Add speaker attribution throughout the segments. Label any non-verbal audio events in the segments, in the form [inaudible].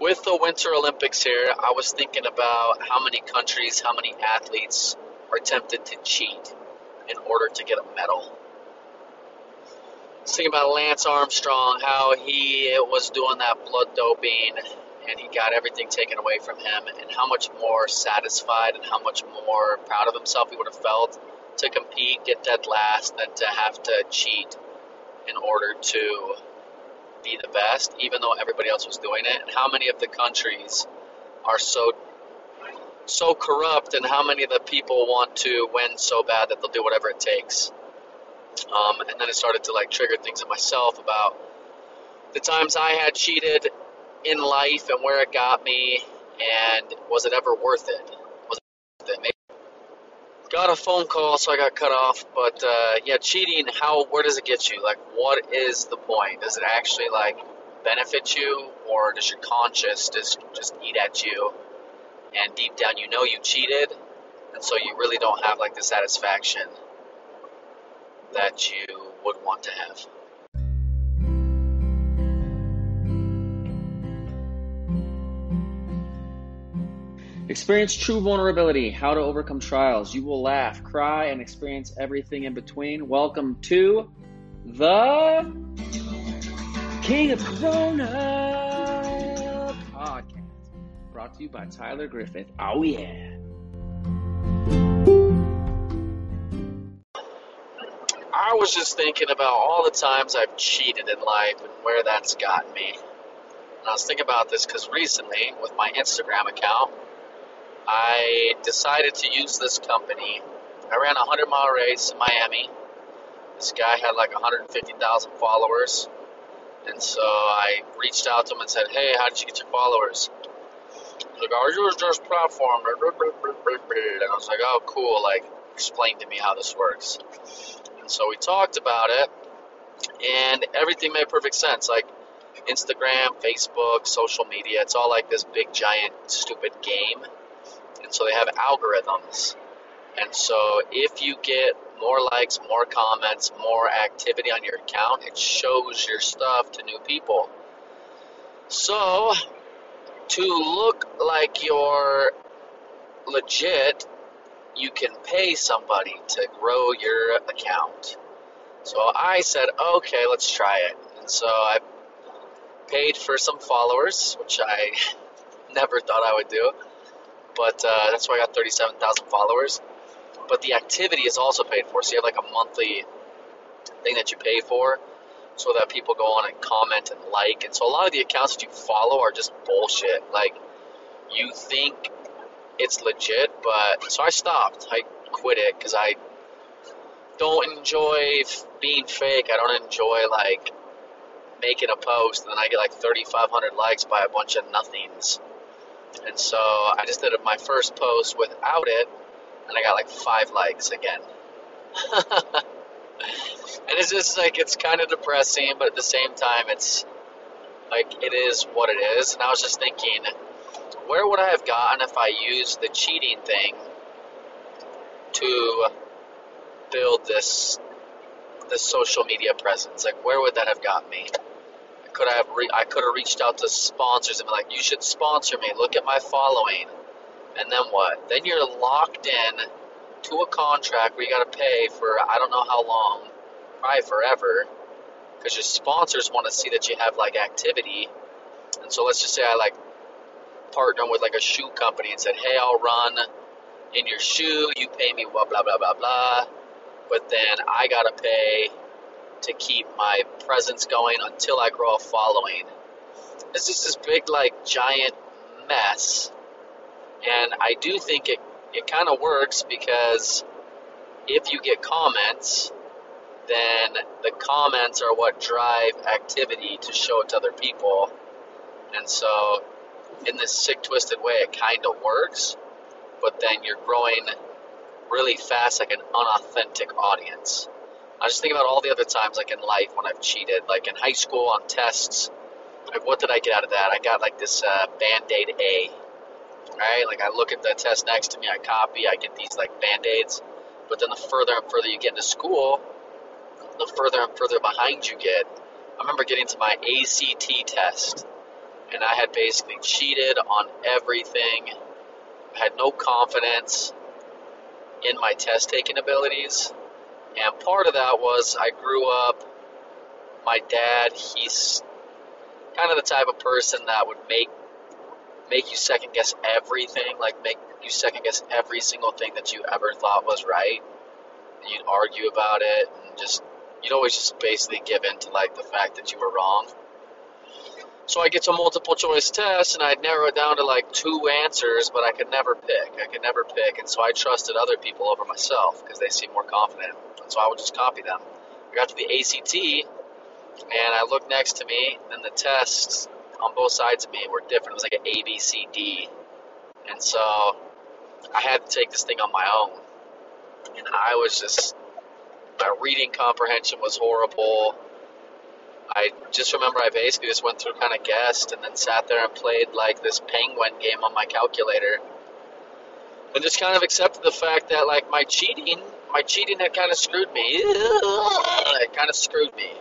Speaker 1: with the Winter Olympics here, I was thinking about how many countries, how many athletes are tempted to cheat in order to get a medal. Thinking about Lance Armstrong, how he was doing that blood doping and he got everything taken away from him, and how much more satisfied and how much more proud of himself he would have felt to compete, get dead last, than to have to cheat in order to be the best, even though everybody else was doing it. And how many of the countries are so so corrupt, and how many of the people want to win so bad that they'll do whatever it takes. Um, and then it started to like trigger things in myself about the times I had cheated in life and where it got me, and was it ever worth it? Was it worth it? Maybe got a phone call, so I got cut off. But uh, yeah, cheating. How? Where does it get you? Like, what is the point? Does it actually like benefit you, or does your conscience just just eat at you? And deep down, you know you cheated, and so you really don't have like the satisfaction that you would want to have.
Speaker 2: Experience true vulnerability, how to overcome trials. You will laugh, cry, and experience everything in between. Welcome to the King of Corona podcast, brought to you by Tyler Griffith. Oh, yeah.
Speaker 1: I was just thinking about all the times I've cheated in life and where that's gotten me. And I was thinking about this because recently, with my Instagram account, I decided to use this company. I ran a 100 mile race in Miami. This guy had like 150,000 followers. And so I reached out to him and said, Hey, how did you get your followers? He's like, Ours was just platform. And I was like, Oh, cool. Like, explain to me how this works. And so we talked about it, and everything made perfect sense. Like, Instagram, Facebook, social media, it's all like this big, giant, stupid game so they have algorithms. And so if you get more likes, more comments, more activity on your account, it shows your stuff to new people. So to look like you're legit, you can pay somebody to grow your account. So I said, okay, let's try it. And so I paid for some followers, which I [laughs] never thought I would do but uh, that's why I got 37,000 followers. But the activity is also paid for, so you have like a monthly thing that you pay for, so that people go on and comment and like. And so a lot of the accounts that you follow are just bullshit. Like you think it's legit, but so I stopped. I quit it because I don't enjoy being fake. I don't enjoy like making a post and then I get like 3,500 likes by a bunch of nothings. And so I just did my first post without it, and I got like five likes again. [laughs] and it's just like, it's kind of depressing, but at the same time, it's like, it is what it is. And I was just thinking, where would I have gotten if I used the cheating thing to build this this social media presence? Like, where would that have got me? Could I have re- I could have reached out to sponsors and been like, you should sponsor me. Look at my following. And then what? Then you're locked in to a contract where you got to pay for I don't know how long, probably forever, because your sponsors want to see that you have like activity. And so let's just say I like partnered with like a shoe company and said, hey, I'll run in your shoe. You pay me blah blah blah blah blah. But then I gotta pay to keep my presence going until I grow a following. It's just this big, like, giant mess. And I do think it, it kind of works because if you get comments, then the comments are what drive activity to show it to other people. And so, in this sick, twisted way, it kind of works, but then you're growing really fast like an unauthentic audience. I just think about all the other times, like in life, when I've cheated. Like in high school on tests, like what did I get out of that? I got like this uh, band aid A, right? Like I look at the test next to me, I copy, I get these like band aids. But then the further and further you get into school, the further and further behind you get. I remember getting to my ACT test, and I had basically cheated on everything. I had no confidence in my test taking abilities. And part of that was I grew up, my dad, he's kind of the type of person that would make make you second guess everything, like make you second guess every single thing that you ever thought was right. And you'd argue about it and just you'd always just basically give in to like the fact that you were wrong. So I get to multiple choice tests and I'd narrow it down to like two answers, but I could never pick. I could never pick, and so I trusted other people over myself because they seemed more confident. So I would just copy them. I got to the ACT and I looked next to me, and the tests on both sides of me were different. It was like an A, B, C, D, and so I had to take this thing on my own. And I was just my reading comprehension was horrible. I just remember I basically just went through kind of guessed and then sat there and played like this penguin game on my calculator. And just kind of accepted the fact that like my cheating, my cheating had kind of screwed me. [laughs] It kind of screwed me.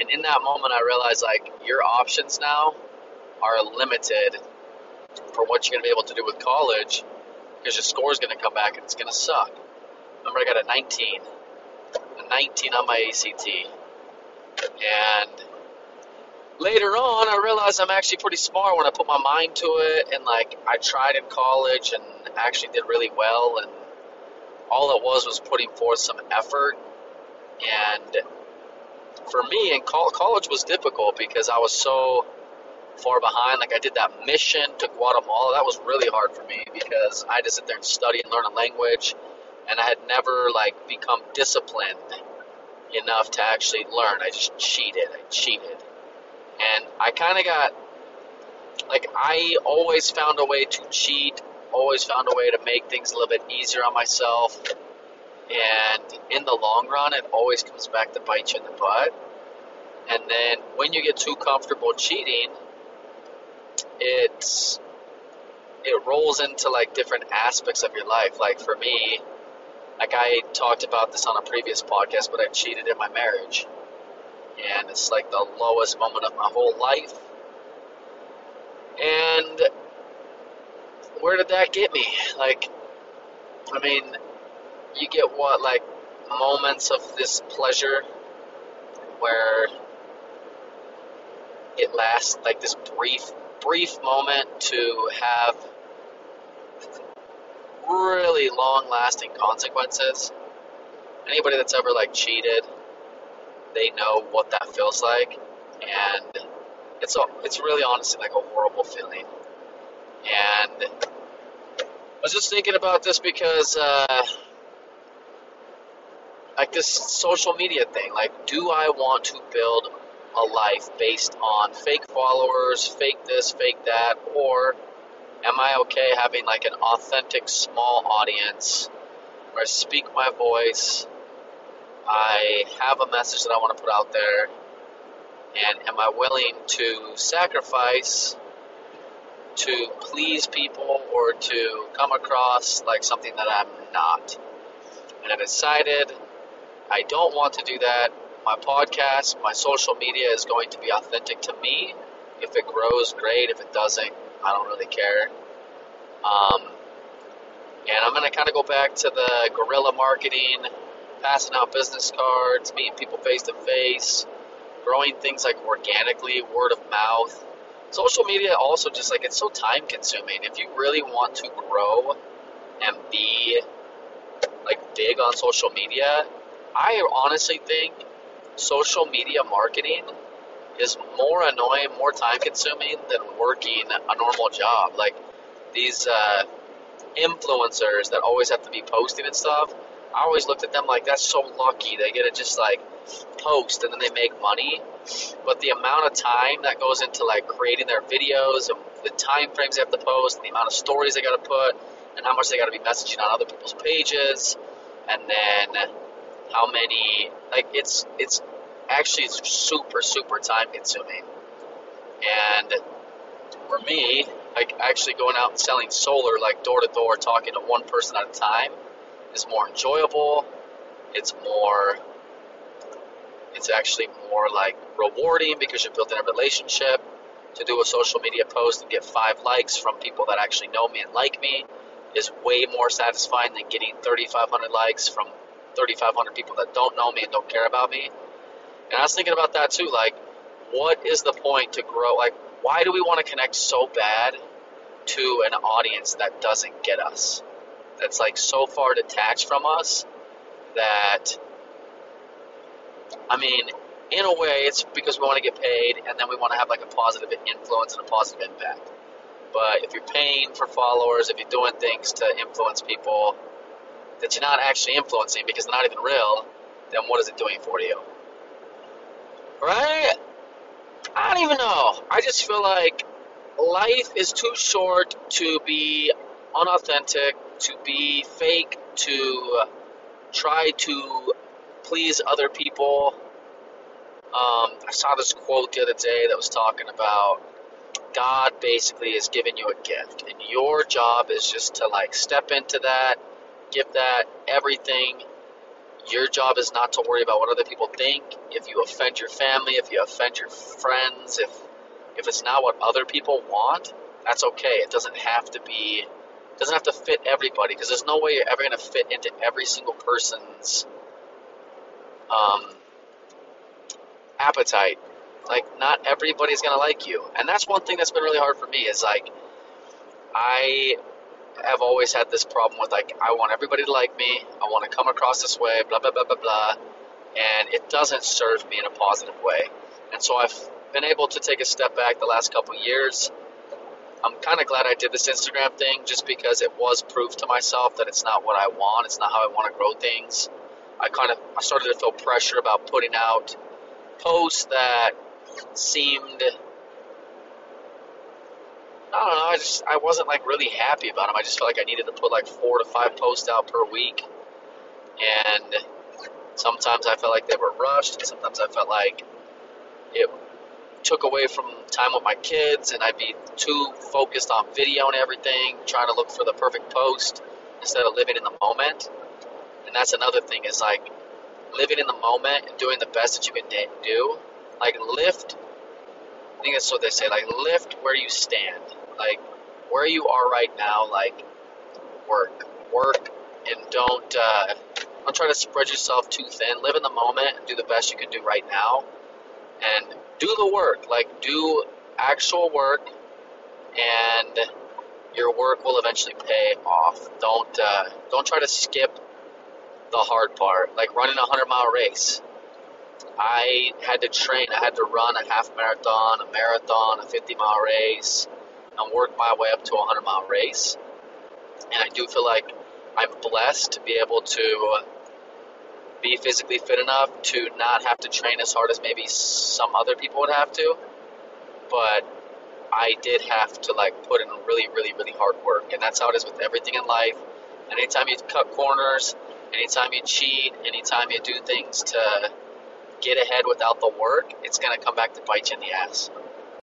Speaker 1: And in that moment I realized like your options now are limited for what you're to be able to do with college because your score is to come back and it's to suck. Remember I got a 19. A 19 on my ACT and later on, I realized I'm actually pretty smart when I put my mind to it. And like, I tried in college and actually did really well. And all it was was putting forth some effort. And for me, in college was difficult because I was so far behind. Like, I did that mission to Guatemala. That was really hard for me because I had to sit there and study and learn a language. And I had never like become disciplined enough to actually learn. I just cheated. I cheated. And I kind of got, like, I always found a way to cheat, always found a way to make things a little bit easier on myself. And in the long run, it always comes back to bite you in the butt. And then when you get too comfortable cheating, it's it rolls into like different aspects of your life. Like for me, like I talked about this on a previous podcast, but I cheated in my marriage. And it's like the lowest moment of my whole life. And where did that get me? Like, I mean, you get what, like, moments of this pleasure where it lasts, like, this brief, brief moment to have really long lasting consequences. Anybody that's ever like cheated, they know what that feels like, and it's a, it's really honestly like a horrible feeling. And was just thinking about this because, uh, like this social media thing, like, do I want to build a life based on fake followers, fake this, fake that, or am I okay having like an authentic small audience where I speak my voice, I have a message that I want to put out there, and am I willing to sacrifice to please people or to come across like something that I'm not? And I decided I don't want to do that. My podcast, my social media is going to be authentic to me. If it grows, great. If it doesn't, I don't really care. Um, and I'm going to kind of go back to the guerrilla marketing, passing out business cards, meeting people face to face, growing things like organically, word of mouth. Social media also just like it's so time consuming. If you really want to grow and be like big on social media, I honestly think social media marketing is more annoying, more time consuming than working a normal job. Like these uh, influencers that always have to be posting and stuff. I always looked at them like that's so lucky. They get to just like post and then they make money. But the amount of time that goes into like creating their videos and the time frames they have to post and the amount of stories they got to put and how much they got to be messaging on other people's pages and then how many like it's it's actually super, super time consuming. And for me, like actually going out and selling solar, like door to door, talking to one person at a time, is more enjoyable. It's more, it's actually more like rewarding because you're building a relationship. to do a social media post and get five likes from people that actually know me and like me is way more satisfying than getting 3,500 likes from 3,500 people that don't know me and don't care about me. And I was thinking about that too. Like, what is the point to grow? Like, why do we want to connect so bad to an audience that doesn't get us? That's like so far detached from us that, I mean, in a way, it's because we want to get paid and then we want to have like a positive influence and a positive impact. But if you're paying for followers, if you're doing things to influence people that you're not actually influencing because they're not even real, then what is it doing for you? Right? I don't even know. I just feel like life is too short to be unauthentic, to be fake, to try to please other people. Um, I saw this quote the other day that was talking about God basically is giving you a gift, and your job is just to like step into that, give that everything. Your job is not to worry about what other people think. If you offend your family, if you offend your friends, if if it's not what other people want, that's okay. It doesn't have to be doesn't have to fit everybody because there's no way you're ever going to fit into every single person's um, appetite. Like, not everybody's to like you. And that's one thing that's been really hard for me is like, I have always had this problem with like, I want everybody to like me. I want to come across this way, blah, blah, blah, blah, blah. And it doesn't serve me in a positive way. And so I've been able to take a step back the last couple years. I'm kind of glad I did this Instagram thing just because it was proof to myself that it's not what I want. It's not how I want to grow things. I kind of I started to feel pressure about putting out posts that seemed I don't know. I just I wasn't like really happy about them. I just felt like I needed to put like four to five posts out per week, and sometimes I felt like they were rushed. and Sometimes I felt like it took away from time with my kids, and I'd be too focused on video and everything, trying to look for the perfect post instead of living in the moment. And that's another thing is like living in the moment and doing the best that you can do. Like lift I think that's what they say. Like lift where you stand. Like where you are right now. Like work, work, and don't uh, don't try to spread yourself too thin. Live in the moment and do the best you can do right now, and do the work. Like do actual work, and your work will eventually pay off. Don't uh, don't try to skip the hard part. Like running a hundred mile race. I had to train. I had to run a half marathon, a marathon, a 50 mile race, and work my way up to a 100 mile race. And I do feel like I'm blessed to be able to be physically fit enough to not have to train as hard as maybe some other people would have to. But I did have to like put in really, really, really hard work, and that's how it is with everything in life. And anytime you cut corners, anytime you cheat, anytime you do things to get ahead without the work, it's going to come back to bite you in the ass.